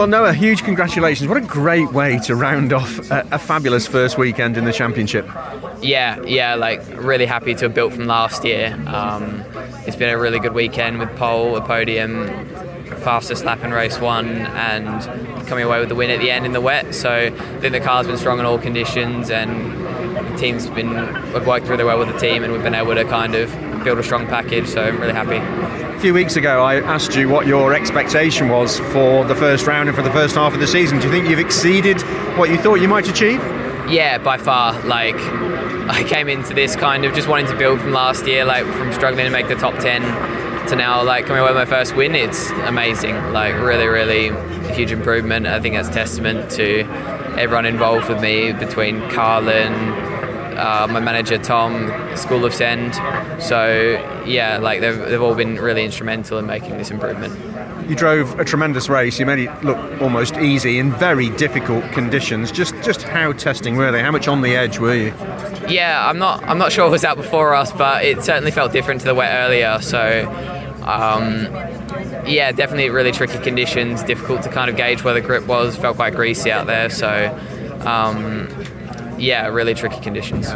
Well, Noah, huge congratulations. What a great way to round off a, a fabulous first weekend in the championship. Yeah, yeah, like really happy to have built from last year. Um, it's been a really good weekend with pole, a podium, fastest lap in race one, and coming away with the win at the end in the wet. So I think the car's been strong in all conditions, and the team's been we've worked really well with the team, and we've been able to kind of build a strong package. So I'm really happy. A few weeks ago, I asked you what your expectation was for the first round and for the first half of the season. Do you think you've exceeded what you thought you might achieve? Yeah, by far. Like I came into this kind of just wanting to build from last year, like from struggling to make the top ten to now like coming away with my first win. It's amazing. Like really, really huge improvement. I think that's testament to everyone involved with me between Carlin, uh, my manager Tom, School of Send. So yeah, like they've, they've all been really instrumental in making this improvement. You drove a tremendous race. You made it look almost easy in very difficult conditions. Just just how testing were they? How much on the edge were you? Yeah, I'm not I'm not sure what was out before us, but it certainly felt different to the wet earlier. So um, yeah, definitely really tricky conditions. Difficult to kind of gauge where the grip was. Felt quite greasy out there. So um, yeah, really tricky conditions.